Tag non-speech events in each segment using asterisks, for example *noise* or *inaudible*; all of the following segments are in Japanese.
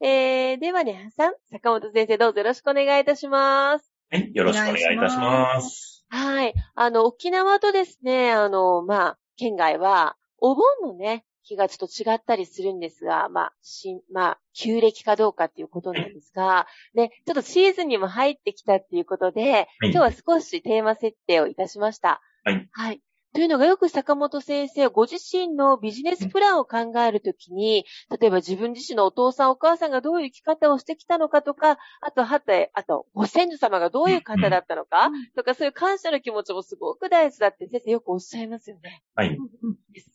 えー、では根葉さん、坂本先生どうぞよろしくお願いいたします。はい、よろしくお願いいたします。はい。あの、沖縄とですね、あの、まあ、県外は、お盆のね、日がちょっと違ったりするんですが、まあ、し、まあ、旧暦かどうかっていうことなんですが、ね、ちょっとシーズンにも入ってきたっていうことで、はい今日は少しテーマ設定をいたしました。はい。はい。というのがよく坂本先生、ご自身のビジネスプランを考えるときに、例えば自分自身のお父さんお母さんがどういう生き方をしてきたのかとか、あと、はて、あと、ご先祖様がどういう方だったのか、とか、そういう感謝の気持ちもすごく大事だって先生よくおっしゃいますよね。はい。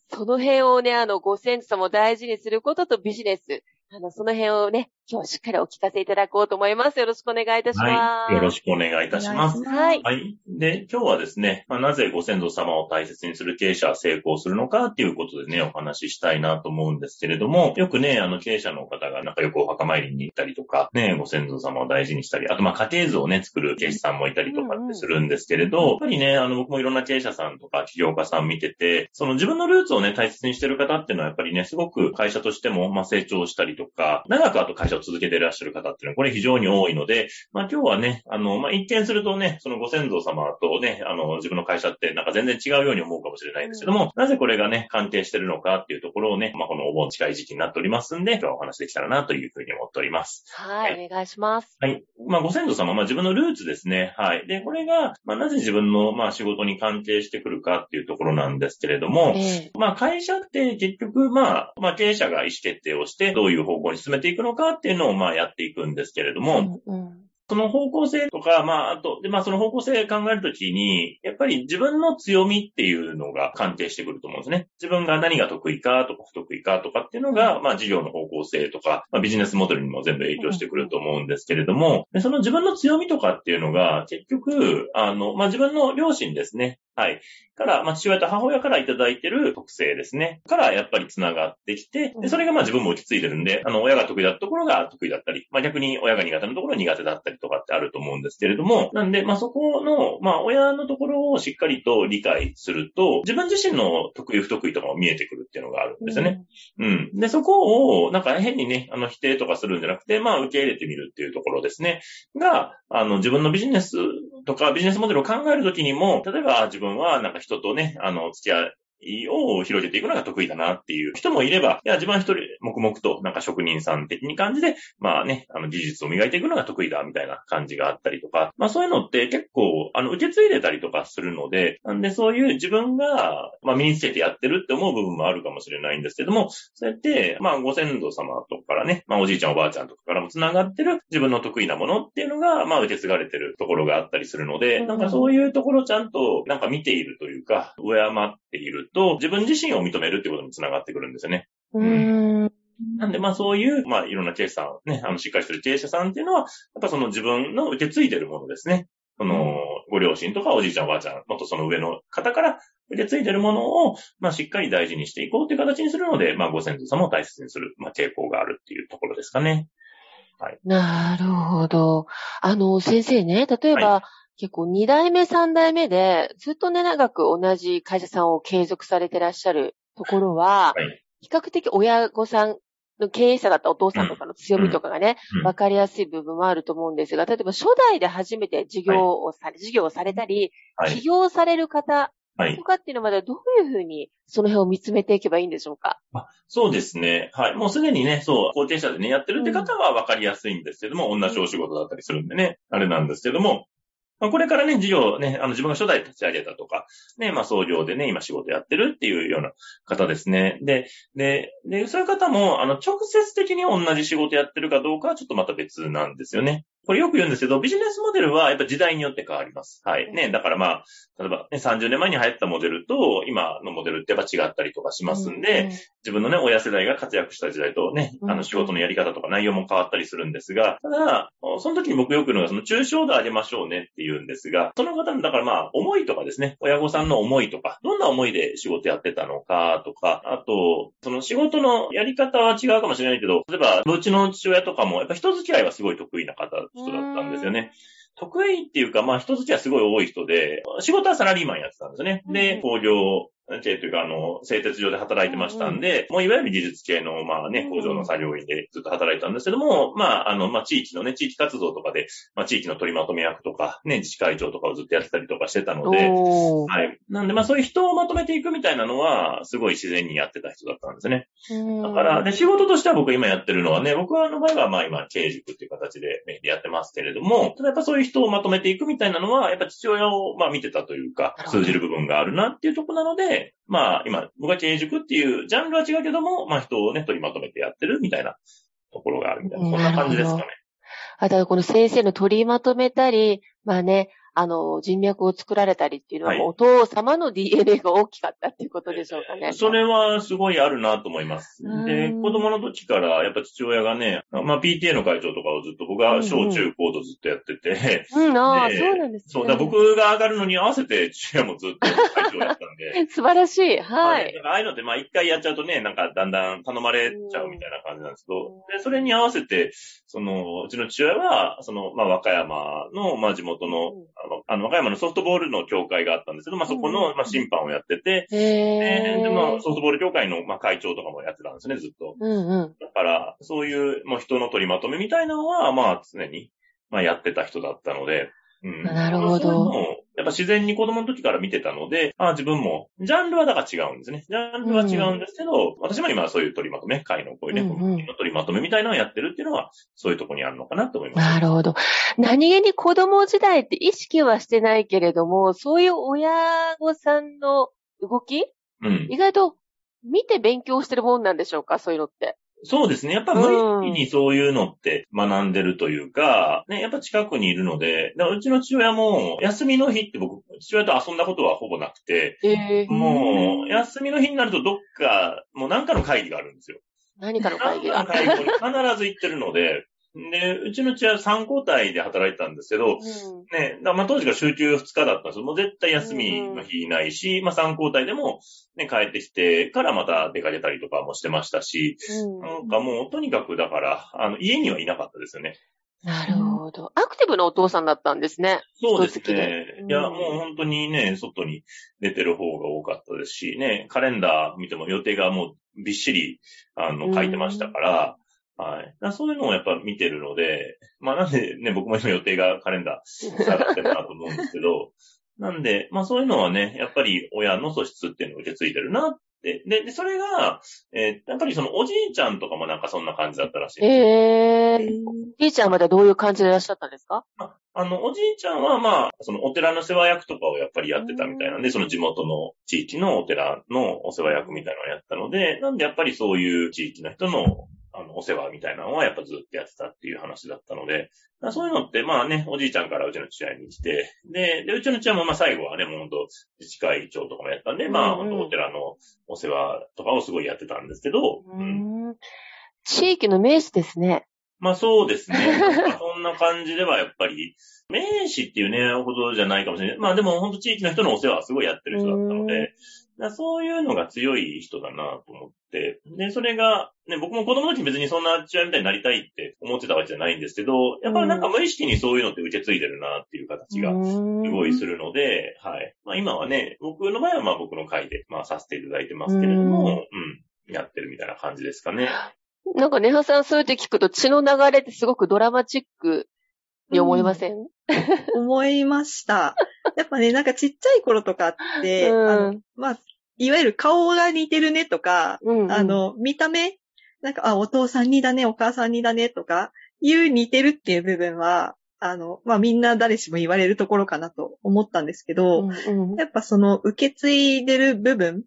その辺をね、あの、ご先祖様を大事にすることとビジネス、あの、その辺をね、今日しっかりお聞かせいただこうと思います。よろしくお願いいたします。はい。よろしくお願いいたします。はいはい。で、今日はですね、まあ、なぜご先祖様を大切にする経営者は成功するのかっていうことでね、お話ししたいなと思うんですけれども、よくね、あの経営者の方がなんかよくお墓参りに行ったりとか、ね、ご先祖様を大事にしたり、あとまあ家庭図をね、作る経営者さんもいたりとかってするんですけれど、やっぱりね、あの僕もいろんな経営者さんとか起業家さん見てて、その自分のルーツをね、大切にしてる方っていうのはやっぱりね、すごく会社としてもまあ成長したりとか、長くあと会社を続けていらっしゃる方っていうのはこれ非常に多いので、まあ今日はね、あの、まあ一見するとね、そのご先祖様とね、あの、自分の会社ってなんか全然違うように思うかもしれないんですけども、なぜこれがね、関係してるのかっていうところをね、まあこのお盆近い時期になっておりますんで、今日はお話できたらなというふうに思っております。はい、お願いします。はい。まあ、ご先祖様、まあ、自分のルーツですね。はい。で、これが、まあ、なぜ自分の、まあ、仕事に関係してくるかっていうところなんですけれども、ええまあ、会社って結局、まあ、まあ、経営者が意思決定をして、どういう方向に進めていくのかっていうのを、まあ、やっていくんですけれども、うんうんその方向性とか、まあ、あと、で、まあ、その方向性考えるときに、やっぱり自分の強みっていうのが関係してくると思うんですね。自分が何が得意かとか不得意かとかっていうのが、まあ、事業の方向性とか、まあ、ビジネスモデルにも全部影響してくると思うんですけれども、でその自分の強みとかっていうのが、結局、あの、まあ、自分の両親ですね。はい。から、まあ、父親と母親からいただいてる特性ですね。から、やっぱり繋がってきて、でそれがまあ自分も受け継いでるんで、あの、親が得意だったところが得意だったり、まあ、逆に親が苦手なところが苦手だったりとかってあると思うんですけれども、なんで、まあ、そこの、まあ、親のところをしっかりと理解すると、自分自身の得意不得意とかも見えてくるっていうのがあるんですよね。うん。で、そこを、なんか変にね、あの、否定とかするんじゃなくて、まあ、受け入れてみるっていうところですね。が、あの、自分のビジネスとかビジネスモデルを考えるときにも、例えば自分はなんか人とね、あの、付き合いを広げていくのが得意だなっていう人もいれば、いや、自分は一人黙々となんか職人さん的に感じで、まあね、あの、技術を磨いていくのが得意だみたいな感じがあったりとか、まあそういうのって結構、あの、受け継いでたりとかするので、なんでそういう自分が、まあ身につけてやってるって思う部分もあるかもしれないんですけども、そうやって、まあご先祖様とかからね、まあおじいちゃんおばあちゃんとかからも繋がってる自分の得意なものっていうのが、まあ受け継がれてるところがあったりするので、うんなんかそういうところをちゃんとなんか見ているというか、敬っていると、自分自身を認めるっていうことに繋がってくるんですよね。うーん。なんで、まあそういう、まあいろんな経営者さん、ね、あの、しっかりしてる経営者さんっていうのは、やっぱその自分の受け継いでるものですね。その、ご両親とかおじいちゃんおばあちゃん、もっとその上の方から受け継いでるものを、まあしっかり大事にしていこうという形にするので、まあご先祖様を大切にする、まあ傾向があるっていうところですかね。なるほど。あの、先生ね、例えば、は結構2代目、3代目で、ずっとね、長く同じ会社さんを継続されてらっしゃるところは、はい比較的親御さんの経営者だったお父さんとかの強みとかがね、うんわかりやすい部分もあると思うんですが、例えば初代で初めて事業をされ、事業をされたり、はい起業される方はいと。かっていうのまではどういうふうにその辺を見つめていけばいいんでしょうか？そうですね。はい。もうすでにね、そう、後継者でね、やってるって方は分かりやすいんですけども、同じお仕事だったりするんでね、あれなんですけども、まあ、これからね、事業ね、あの、自分が初代立ち上げたとか、ね、まあ、創業でね、今仕事やってるっていうような方ですね。で、で、で、そういう方も、あの、直接的に同じ仕事やってるかどうかはちょっとまた別なんですよね。これよく言うんですけど、ビジネスモデルはやっぱ時代によって変わります。はい。ね、だからまあ、例えばね、30年前に流行ったモデルと、今のモデルってやっぱ違ったりとかしますんで、自分のね、親世代が活躍した時代とね、あうんの仕事のやり方とか内容も変わったりするんですが、ただ、その時に僕よく言うのが、その抽象度上げましょうねって言うんですが、その方の、だからまあ、思いとかですね、親御さんの思いとか、どんな思いで仕事やってたのかとか、あと、その仕事のやり方は違うかもしれないけど、例えば、うちの父親とかも、やっぱ人付き合いはすごい得意な方、人だったんですよね。得意っていうか、まあ人付き合いすごい多い人で、仕事はサラリーマンやってたんですよね。うんで、工業系というか、あの、製鉄所で働いてましたんで、もういわゆる技術系の、まあね、工場の作業員でずっと働いてたんですけども、まあ、あの、まあ地域のね、地域活動とかで、まあ地域の取りまとめ役とか、ね、自治会長とかをずっとやってたりとかしてたので、はい。なんで、まあそういう人をまとめていくみたいなのは、すごい自然にやってた人だったんですね。だから、で、仕事としては僕今やってるのはね、僕はの場合はまあ今、経営塾っていう形でメインでやってますけれども、ただやっぱそういう人をまとめていくみたいなのは、やっぱ父親をまあ見てたというか通じる部分があるなっていうところなので、まあ今、僕は経営塾っていうジャンルは違うけども、まあ人をね、取りまとめてやってるみたいなところがあるみたいな、そんな感じですかね。あ、だからこの先生の取りまとめたり、まあね、あの、人脈を作られたりっていうのは、はいお父様の DNA が大きかったっていうことでしょうかね。それはすごいあるなと思いますう。んで、子供の時からやっぱ父親がね、まあ PTA の会長とかをずっと僕は小中高とずっとやってて、うん、ああ、でそうなんですね。そう、だ僕が上がるのに合わせて父親もずっと会長やったんで、*laughs* 素晴らしい。ははい。ああいうのって、まあ一回やっちゃうとね、なんかだんだん頼まれちゃうみたいな感じなんですけど、で、それに合わせて、その、うちの父親は、その、まあ和歌山の、まあ地元の、うんあの、あの和歌山のソフトボールの協会があったんですけど、まあそこうんの、まあ審判をやってて、へで、でまあー。ソフトボール協会の、まあ会長とかもやってたんですね、ずっと。うんうん。だから、そういう、もう人の取りまとめみたいなのは、まあ常に、まあやってた人だったので、うん。なるほどそういうのをやっぱ自然に子供の時から見てたので、あ自分も、ジャンルはだから違うんですね。ジャンルは違うんですけど、私も今そういう取りまとめ、会のこういうね、うんうんコミュニティの取りまとめみたいなのをやってるっていうのは、そういうところにあるのかなと思います。なるほど。何気に子供時代って意識はしてないけれども、そういう親御さんの動き？うん。意外と見て勉強してるもんなんでしょうか？そういうのって。そうですね。やっぱ無意識にそういうのって学んでるというか、ね、やっぱ近くにいるので、だからうちの父親も、休みの日って僕、父親と遊んだことはほぼなくて、ええもう、休みの日になるとどっか、もう何かの会議があるんですよ。何かの会議が。何かの会議に必ず行ってるので、で、うちの父は3交代で働いてたんですけど、うんね、まあ当時が週休2日だったんですよ。もう絶対休みの日いないし、まあ3交代でも、ね、帰ってきてからまた出かけたりとかもしてましたし、なんかもうとにかくだから、あの、家にはいなかったですよね。なるほど。アクティブなお父さんだったんですね。そうですね。うんいや、もう本当にね、外に出てる方が多かったですし、ね、カレンダー見ても予定がもうびっしり、あの、書いてましたから、はい。だそういうのをやっぱ見てるので、まあなんでね、僕も今予定がカレンダー下がってるなと思うんですけど、*laughs* なんで、まあそういうのはね、やっぱり親の素質っていうのを受け継いでるなって。で、で、それが、えーやっぱりそのおじいちゃんとかもなんかそんな感じだったらしいええじいちゃんまではどういう感じでいらっしゃったんですか？ああの、おじいちゃんは、まあ、そのお寺の世話役とかをやっぱりやってたみたいなんで、その地元の地域のお寺のお世話役みたいなのをやったので、なんでやっぱりそういう地域の人の、あの、お世話みたいなのはやっぱずっとやってたっていう話だったので、そういうのって、まあね、おじいちゃんからうちの父親に来て、で、で、うちの父親もまあ最後はね、もう本当自治会長とかもやったんで、まあうんうん本当お寺のお世話とかをすごいやってたんですけど、ううんん地域の名士ですね。まあそうですね。そんな感じではやっぱり、名士っていうね、ほどじゃないかもしれない。まあでも本当地域の人のお世話はすごいやってる人だったのうんで、だそういうのが強い人だなと思って、で、それが、ね、僕も子供の時別にそんな父親みたいになりたいって思ってたわけじゃないんですけど、やっぱりなんか無意識にそういうのって受け継いでるなっていう形がすすごいするので、はい。まあ今はね、僕の場合はまあ僕の会で、まあさせていただいてますけれども、うん。うん、やってるみたいな感じですかね。なんか、ネハさんそうやって聞くと血の流れってすごくドラマチックに思いません、*laughs* 思いました。やっぱね、なんかちっちゃい頃とかって、うん。あの、まあ、いわゆる顔が似てるねとか、うんうん。あ、の、見た目、なんか、あ、お父さんにだね、お母さんにだね、とか、いう似てるっていう部分は、あの、まあ、みんな誰しも言われるところかなと思ったんですけど、うんうん。やっぱその受け継いでる部分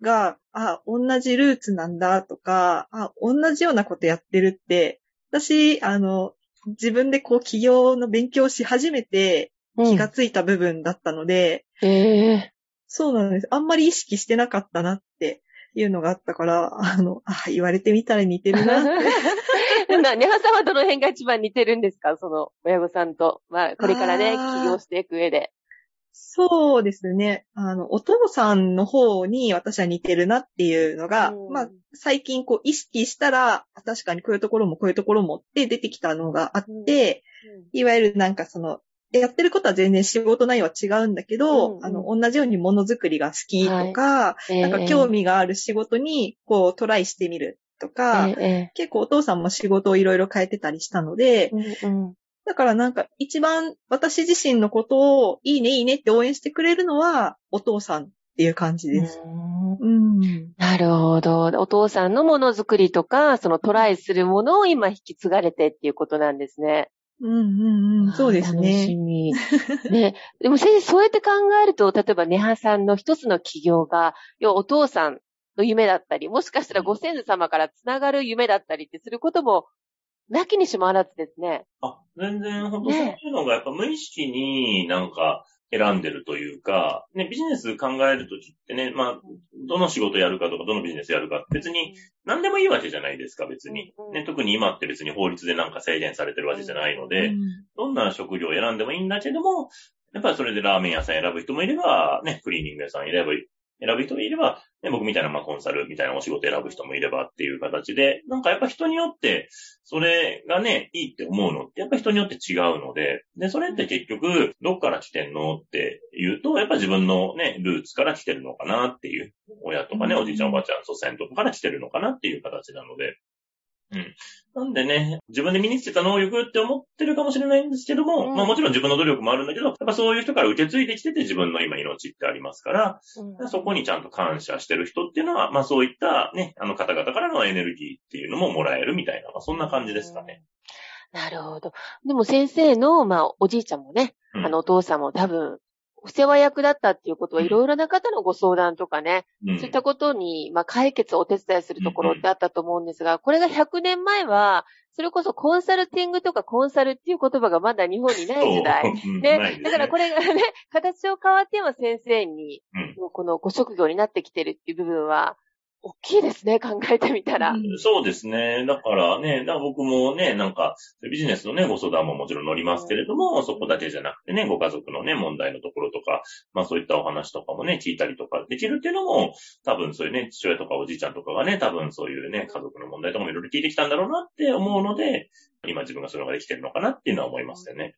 が、あ、同じルーツなんだとか、あ、同じようなことやってるって、私、あの、自分でこう企業の勉強をし始めて気がついた部分だったので、うんえそうなんです。あんまり意識してなかったなっていうのがあったから、あの、あ、言われてみたら似てるなって。え *laughs* な、ネハさんはどの辺が一番似てるんですか？その、親御さんと。まあ、これからね、起業していく上で。そうですね。あの、お父さんの方に私は似てるなっていうのが、うん。まあ、最近こう意識したら、確かにこういうところもこういうところもって出てきたのがあって、いわゆるなんかその、やってることは全然仕事内容は違うんだけど、うんうん。あの、同じようにものづくりが好きとか、えなんか興味がある仕事にこうトライしてみるとか、ええ。結構お父さんも仕事をいろいろ変えてたりしたので、うんうんだからなんか一番私自身のことをいいねいいねって応援してくれるのはお父さんっていう感じです。うんうん。なるほど。お父さんのものづくりとか、そのトライするものを今引き継がれてっていうことなんですね。うんうんうん。そうです楽しね。み。*laughs* ね。でも先生、そうやって考えると、例えばネハさんの一つの企業が、要はお父さんの夢だったり、もしかしたらご先祖様からつながる夢だったりってすることも、なきにしもあらずですね。あ、全然、本当そうねいうのがやっぱ無意識になんか選んでるというか、ね、ビジネス考えるときってね、まあ、どの仕事やるかとか、どのビジネスやるか別に何でもいいわけじゃないですか、別にうん。ね、特に今って別に法律でなんか制限されてるわけじゃないので、どんな職業を選んでもいいんだけども、やっぱりそれでラーメン屋さん選ぶ人もいれば、ね、クリーニング屋さん選ぶ、選ぶ人もいれば、ね、僕みたいなまあコンサルみたいなお仕事選ぶ人もいればっていう形で、なんかやっぱ人によって、それがね、いいって思うのってやっぱ人によって違うので、で、それって結局、どっから来てんのって言うと、やっぱ自分のね、ルーツから来てるのかなっていう、親とかね、うん。おじいちゃんおばあちゃん、祖先とかから来てるのかなっていう形なので、うん。なんでね、自分で身につけた能力って思ってるかもしれないんですけども、うんまあもちろん自分の努力もあるんだけど、やっぱそういう人から受け継いできてて自分の今命ってありますから、そこにちゃんと感謝してる人っていうのは、まあそういったね、あの方々からのエネルギーっていうのももらえるみたいな、まあそんな感じですかね。なるほど。でも先生の、まあ、おじいちゃんもね、うんあの、お父さんも多分、お世話役だったっていうことは、うん。いろいろな方のご相談とかね、うん。そういったことに、まあ、解決をお手伝いするところってあったと思うんですが、これが100年前は、それこそコンサルティングとかコンサルっていう言葉がまだ日本にない時代。ね。だからこれがね、形を変わっては先生に、うん。このご職業になってきてるっていう部分は、大きいですね、考えてみたら。うんそうですね。だからね、だから僕もね、なんか、ビジネスのね、ご相談ももちろん乗りますけれども、そこだけじゃなくてね、ご家族のね、問題のところとか、まあそういったお話とかもね、聞いたりとかできるっていうのも、多分そういうね、父親とかおじいちゃんとかがね、多分そういうね、家族の問題とかもいろいろ聞いてきたんだろうなって思うので、今自分がそういうのができてるのかなっていうのは思いますよね。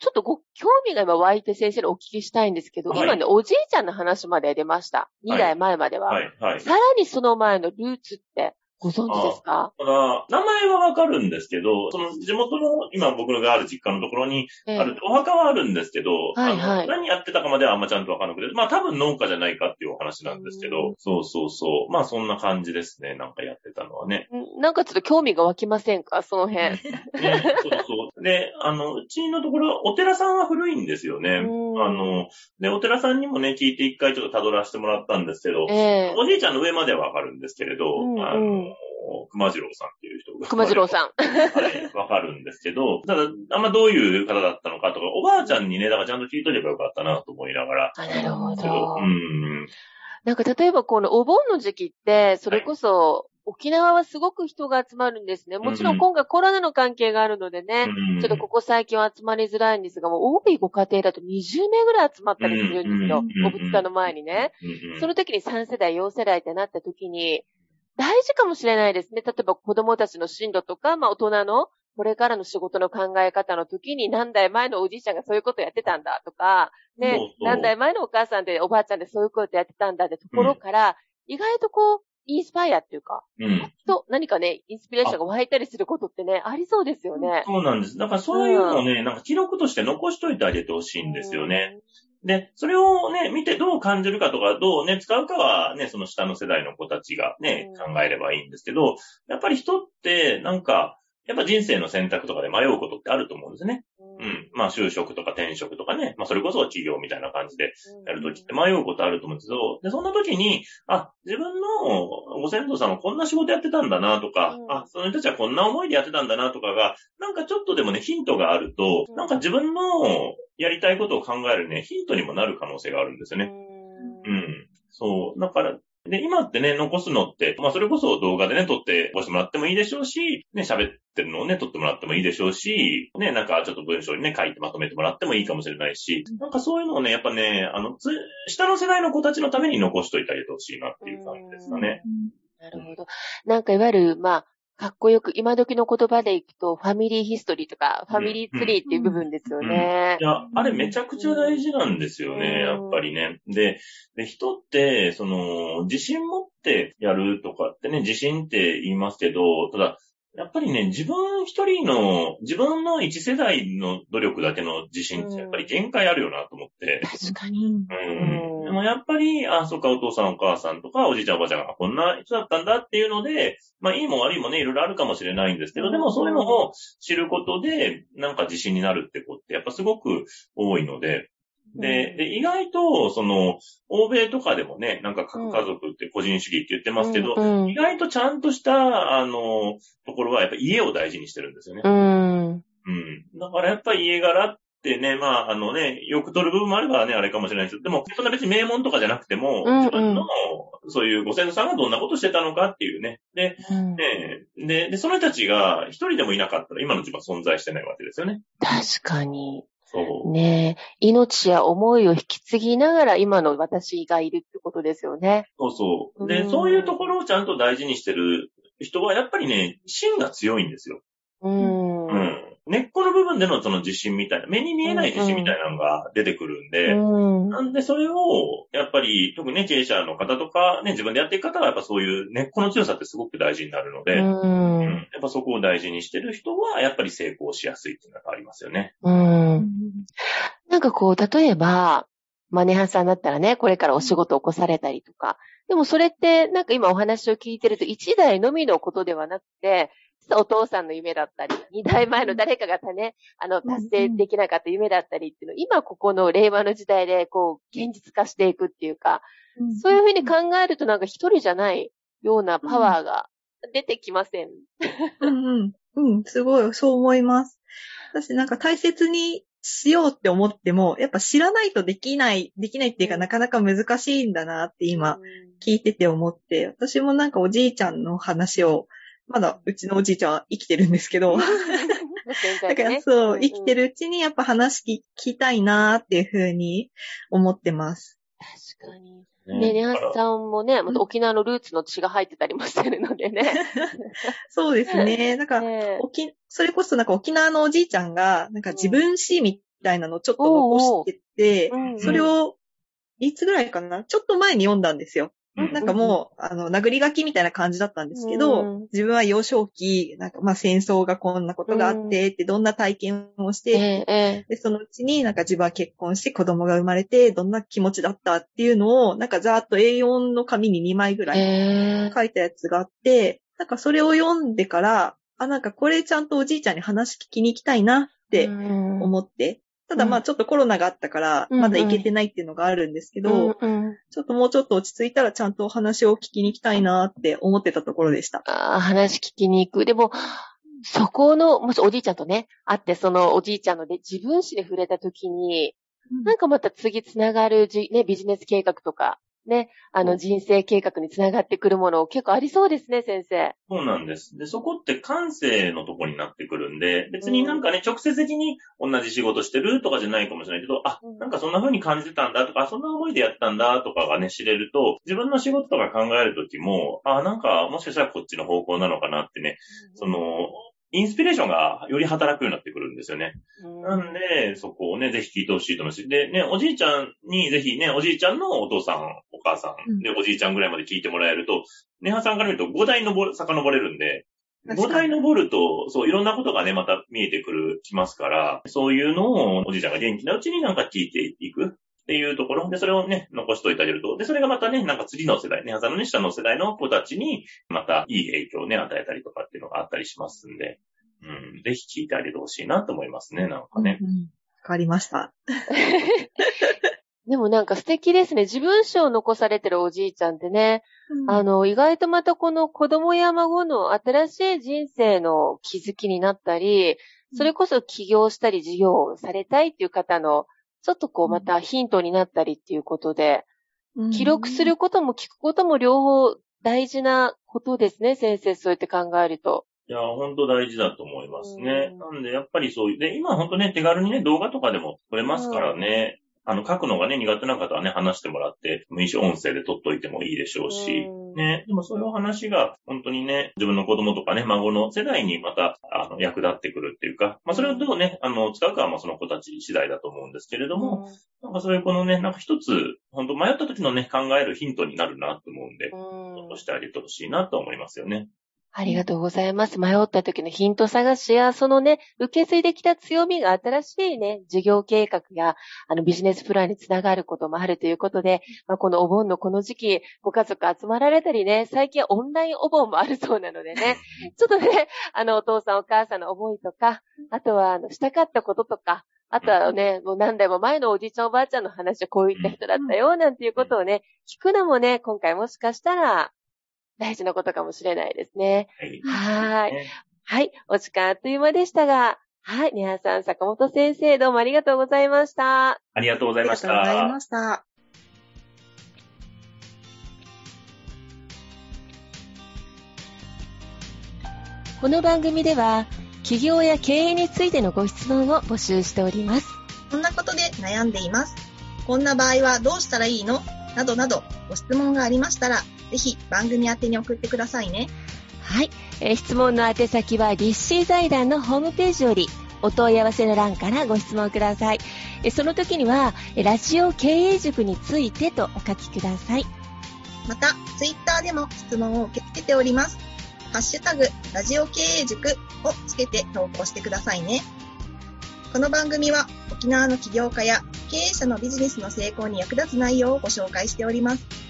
ちょっとご興味が今湧いて先生にお聞きしたいんですけど、はい今ね、おじいちゃんの話まで出ました。2代前までは。はい、はい。さらにその前のルーツってご存知ですか？ただ、名前はわかるんですけど、その地元の、今僕がある実家のところにええある、お墓はあるんですけど、はいはい何やってたかまではあんまちゃんとわからなくて、まあ多分農家じゃないかっていうお話なんですけうど、そうそうそう。まあそんな感じですね、なんかやってたのはね。んなんかちょっと興味が湧きませんか？その辺。ね、そうそう。で、あの、うちのところ、お寺さんは古いんですよね。うんあの、で、お寺さんにもね、聞いて一回ちょっと辿らせてもらったんですけど、ええおじいちゃんの上まではわかるんですけれど、うんうんあの、熊次郎さんっていう人が。熊次郎さん。はい、わかるんですけど、ただ、あんまどういう方だったのかとか、おばあちゃんにね、だからちゃんと聞いとればよかったなと思いながら。あなるほど。うん。なんか例えばこのお盆の時期って、それこそ、沖縄はすごく人が集まるんですね。もちろん今回コロナの関係があるのでね、うんちょっとここ最近は集まりづらいんですが、もう多いご家庭だと20名ぐらい集まったりするんですようん。お仏壇の前にね。うんうんその時に3世代、4世代ってなった時に、大事かもしれないですね。例えば子供たちの進路とか、まあ大人のこれからの仕事の考え方の時に何代前のおじいちゃんがそういうことやってたんだとか、ねそうそう、何代前のお母さんでおばあちゃんでそういうことやってたんだってところから、意外とこう、インスパイアっていうか、うん。と何かね、インスピレーションが湧いたりすることってね、ありそうですよね。そうなんです。だからそういうのをね、なんか記録として残しといてあげてほしいんですよね。で、それをね、見てどう感じるかとか、どうね、使うかはね、その下の世代の子たちがね、うん考えればいいんですけど、やっぱり人って、なんか、やっぱ人生の選択とかで迷うことってあると思うんですね。ううんん。まあ就職とか転職とかね、まあそれこそ企業みたいな感じでやるときって迷うことあると思うんですけど、で、そんな時に、あ、自分のご先祖さんはこんな仕事やってたんだなとか、うんあ、その人たちはこんな思いでやってたんだなとかが、なんかちょっとでもね、ヒントがあると、うんなんか自分のやりたいことを考えるね、ヒントにもなる可能性があるんですよね。ううんん。そう。だから、で、今ってね、残すのって、まあ、それこそ動画でね、撮って押してもらってもいいでしょうし、ね、喋ってるのをね、撮ってもらってもいいでしょうし、ね、なんかちょっと文章にね、書いてまとめてもらってもいいかもしれないし、なんかそういうのをね、やっぱね、あの、つ、下の世代の子たちのために残しといてあげてほしいなっていう感じですかね。なるほど。なんかいわゆる、まあ、かっこよく、今時の言葉でいくと、ファミリーヒストリーとか、ファミリーツリーっていう部分ですよね。い。や、あれめちゃくちゃ大事なんですよね、うん。やっぱりね。で、で、人って、その、自信持ってやるとかってね、自信って言いますけど、ただ、やっぱりね、自分一人の、自分の一世代の努力だけの自信ってやっぱり限界あるよなと思って。確かに。うん。うんでもやっぱり、あ、そっか、お父さんお母さんとか、おじいちゃんおばあちゃんがこんな人だったんだっていうので、まあ、いいも悪いもね、いろいろあるかもしれないんですけど、でもそういうのを知ることで、なんか自信になるって子って、やっぱすごく多いので、で、で意外と、その、欧米とかでもね、なんか核家族って個人主義って言ってますけど、うん意外とちゃんとした、あの、ところはやっぱ家を大事にしてるんですよね。うん。うん。だからやっぱり家柄ってね、まあ、あのね、よく取る部分もあればね、あれかもしれないですけど、でも、そんな別に名門とかじゃなくても、うんうん自分の、そういうご先祖さんがどんなことしてたのかっていうね。で、うんねで、で、その人たちが一人でもいなかったら、今の自分は存在してないわけですよね。確かに。そう。ねえ、命や思いを引き継ぎながら今の私がいるってことですよね。そうそう。で、うんそういうところをちゃんと大事にしてる人は、やっぱりね、芯が強いんですよ。うん。うん。根っこの部分でのその自信みたいな、目に見えない自信みたいなのが出てくるんで、うん。なんでそれを、やっぱり、特にね、経営者の方とか、ね、自分でやっていく方は、やっぱそういう根っこの強さってすごく大事になるので、うんうんやっぱそこを大事にしてる人は、やっぱり成功しやすいっていうのがありますよね。うん。なんかこう、例えば、マネハンさんだったらね、これからお仕事を起こされたりとか、でもそれって、なんか今お話を聞いてると、一代のみのことではなくて、お父さんの夢だったり、二代前の誰かがね、あの、達成できなかった夢だったりっていうのを、今ここの令和の時代で、こう、現実化していくっていうか、そういうふうに考えるとなんか一人じゃないようなパワーが出てきません？うんうん。うん、すごい、そう思います。私なんか大切にしようって思っても、やっぱ知らないとできない、できないっていうかうん。なかなか難しいんだなって今聞いてて思って、私もなんかおじいちゃんの話を、まだうちのおじいちゃんは生きてるんですけど、*laughs* だからそう、生きてる。るうちにやっぱ話聞きたいなっていうふうに思ってます。確かに。ね、ネハだからさんもね、また沖縄のルーツの血が入ってたりもしてるのでね。*laughs* そうですね。だから、ね沖、それこそなんか沖縄のおじいちゃんが、なんか自分史みたいなのをちょっと残してて、うんそれを、いつぐらいかな？ちょっと前に読んだんですよ。うん。なんかもう、あの、殴り書きみたいな感じだったんですけど、うん。自分は幼少期、なんかまあ戦争がこんなことがあって、ってどんな体験をして、えええで、そのうちになんか自分は結婚して子供が生まれて、どんな気持ちだったっていうのを、なんかざーっと A4 の紙に2枚ぐえらいえ。書いたやつがあって、なんかそれを読んでから、あ、なんかこれちゃんとおじいちゃんに話聞きに行きたいなってうん。思って、ただまあちょっとコロナがあったから、うんまだ行けてないっていうのがあるんですけど、うんうんちょっともうちょっと落ち着いたらちゃんとお話を聞きに行きたいなって思ってたところでした。あー話聞きに行く。でも、そこの、もしおじいちゃんとね、会って、そのおじいちゃんので自分史で触れたときに、なんかまた次つながるじ、ね、ビジネス計画とか、ね、あの人生計画につながってくるもの結構ありそうですね、先生。そうなんです。で、そこって感性のとこになってくるんで、別になんかね、直接的に同じ仕事してるとかじゃないかもしれないけど、あうん、なんかそんな風に感じてたんだとか、そんな思いでやったんだとかがね、知れると、自分の仕事とか考えるときも、あ、なんかもしかしたらこっちの方向なのかなってね、その、インスピレーションがより働くようになってくるんですよね。うん、なんで、そこをね、ぜひ聞いてほしいと思います。で、ね、おじいちゃんにぜひね、おじいちゃんのお父さん、おお母さんでおじいちゃんぐらいまで聞いてもらえると、ネハさんから見ると5代のぼ遡れるんで、5代登ると、そう、いろんなことがね、また見えてくる、きますから、そういうのをおじいちゃんが元気なうちになんか聞いていくっていうところで、それをね、残しといてあげると。で、それがまたね、なんか次の世代、ね、ハさんのね、下の世代の子たちに、またいい影響をね、与えたりとかっていうのがあったりしますんで、うん、ぜひ聞いてあげてほしいなと思いますね、なんかね。わ、うん、かりました。*laughs* でもなんか素敵ですね。自分史を残されてるおじいちゃんってね、うん、あの、意外とまたこの子供や孫の新しい人生の気づきになったり、それこそ起業したり事業をされたいっていう方の、ちょっとこうまたヒントになったりっていうことで、うん、記録することも聞くことも両方大事なことですね、先生、そうやって考えると。いや、ほんと大事だと思いますね。なんで、やっぱりそういう、で、今ほんとね、手軽にね、動画とかでも撮れますからね。あの、書くのがね、苦手な方はね、話してもらって、無意識音声で撮っといてもいいでしょうし、ね、でもそういうお話が、本当にね、自分の子供とかね、孫の世代にまた、あの、役立ってくるっていうか、まあ、それをどうね、あの、使うかは、まあ、その子たち次第だと思うんですけれども、なんかそういうこのね、なんか一つ、本当迷った時のね、考えるヒントになるなと思うんで、ちょっとしてあげてほしいなと思いますよね。ありがとうございます。迷った時のヒント探しや、そのね、受け継いできた強みが新しいね、事業計画や、あの、ビジネスプランにつながることもあるということで、まあ、このお盆のこの時期、ご家族集まられたりね、最近はオンラインお盆もあるそうなのでね、*laughs* ちょっとね、あの、お父さんお母さんの思いとか、あとは、あの、したかったこととか、あとはね、もう何代も前のおじいちゃんおばあちゃんの話はこういった人だったよ、なんていうことをね、聞くのもね、今回もしかしたら、大事なことかもしれないですね。はい。はい。お時間あっという間でしたが、はい。ニハさん、坂本先生、どうもありがとうございました。ありがとうございました。ありがとうございました。この番組では、企業や経営についてのご質問を募集しております。こんなことで悩んでいます。こんな場合はどうしたらいいの？などなど、ご質問がありましたら、ぜひ番組宛てに送ってくださいね。はい。えー、質問の宛先は、立志財団のホームページより、お問い合わせの欄からご質問ください。えその時には、ラジオ経営塾についてとお書きください。また、ツイッターでも質問を受け付けております。ハッシュタグ、ラジオ経営塾をつけて投稿してくださいね。この番組は沖縄の起業家や経営者のビジネスの成功に役立つ内容をご紹介しております。